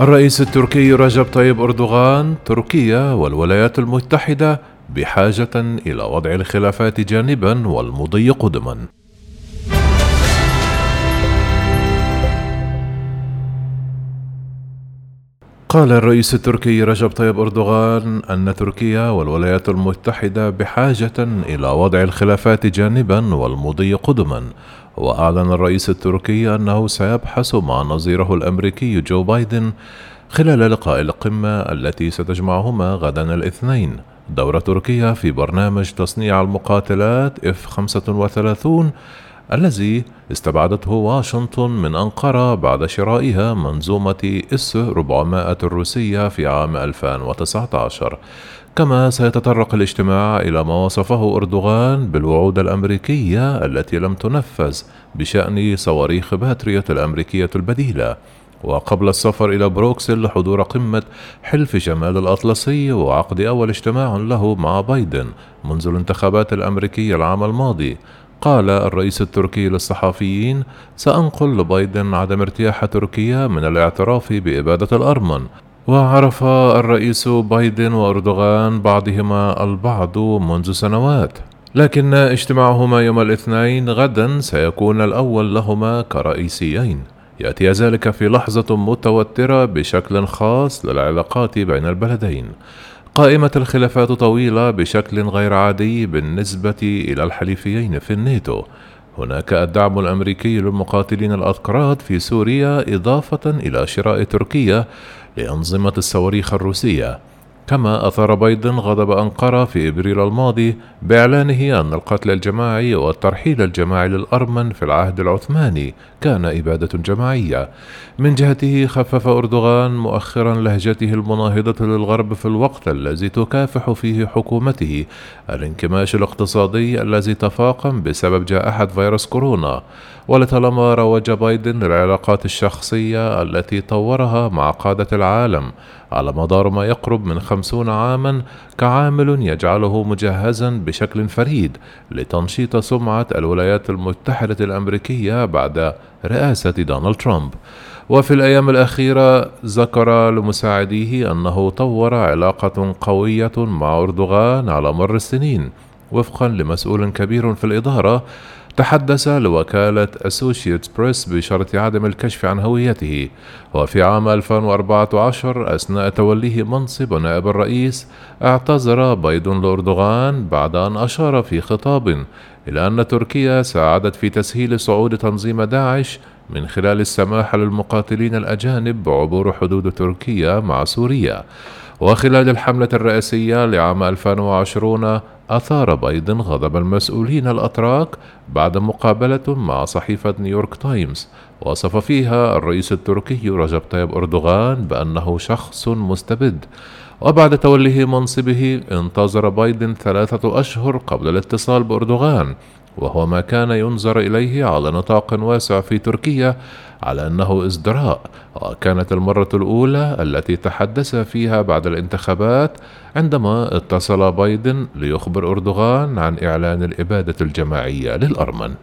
الرئيس التركي رجب طيب أردوغان تركيا والولايات المتحدة بحاجة إلى وضع الخلافات جانبا والمضي قدما. قال الرئيس التركي رجب طيب أردوغان أن تركيا والولايات المتحدة بحاجة إلى وضع الخلافات جانبا والمضي قدما. وأعلن الرئيس التركي أنه سيبحث مع نظيره الأمريكي جو بايدن خلال لقاء القمة التي ستجمعهما غدا الاثنين. دور تركيا في برنامج تصنيع المقاتلات F-35 الذي استبعدته واشنطن من أنقرة بعد شرائها منظومة إس 400 الروسية في عام 2019 كما سيتطرق الاجتماع إلى ما وصفه أردوغان بالوعود الأمريكية التي لم تنفذ بشأن صواريخ باتريوت الأمريكية البديلة. وقبل السفر إلى بروكسل لحضور قمة حلف شمال الأطلسي وعقد أول اجتماع له مع بايدن منذ الانتخابات الأمريكية العام الماضي. قال الرئيس التركي للصحفيين سأنقل لبايدن عدم ارتياح تركيا من الاعتراف بإبادة الأرمن. وعرف الرئيس بايدن وأردوغان بعضهما البعض منذ سنوات. لكن اجتماعهما يوم الاثنين غدا سيكون الأول لهما كرئيسيين. يأتي ذلك في لحظة متوترة بشكل خاص للعلاقات بين البلدين. قائمة الخلافات طويلة بشكل غير عادي بالنسبة إلى الحليفيين في الناتو. هناك الدعم الأمريكي للمقاتلين الأكراد في سوريا إضافة إلى شراء تركيا لأنظمة الصواريخ الروسية. كما أثار بايدن غضب أنقرة في إبريل الماضي بإعلانه أن القتل الجماعي والترحيل الجماعي للأرمن في العهد العثماني كان إبادة جماعية. من جهته خفف أردوغان مؤخرا لهجته المناهضة للغرب في الوقت الذي تكافح فيه حكومته الانكماش الاقتصادي الذي تفاقم بسبب جائحة فيروس كورونا. ولطالما روج بايدن العلاقات الشخصية التي طورها مع قادة العالم على مدار ما يقرب من خمسون عاما كعامل يجعله مجهزا بشكل فريد لتنشيط سمعة الولايات المتحدة الأمريكية بعد رئاسة دونالد ترامب. وفي الأيام الأخيرة ذكر لمساعديه أنه طور علاقة قوية مع أردوغان على مر السنين وفقا لمسؤول كبير في الإدارة تحدث لوكالة أسوشيتس بريس بشرط عدم الكشف عن هويته. وفي عام 2014 أثناء توليه منصب نائب الرئيس اعتذر بايدن لأردوغان بعد أن أشار في خطاب إلى أن تركيا ساعدت في تسهيل صعود تنظيم داعش من خلال السماح للمقاتلين الأجانب بعبور حدود تركيا مع سوريا. وخلال الحملة الرئاسية لعام 2020 أثار بايدن غضب المسؤولين الأتراك بعد مقابلة مع صحيفة نيويورك تايمز. وصف فيها الرئيس التركي رجب طيب أردوغان بأنه شخص مستبد. وبعد توليه منصبه انتظر بايدن ثلاثة أشهر قبل الاتصال بأردوغان. وهو ما كان ينظر إليه على نطاق واسع في تركيا على أنه إزدراء وكانت المرة الأولى التي تحدث فيها بعد الانتخابات عندما اتصل بايدن ليخبر أردوغان عن إعلان الإبادة الجماعية للأرمن.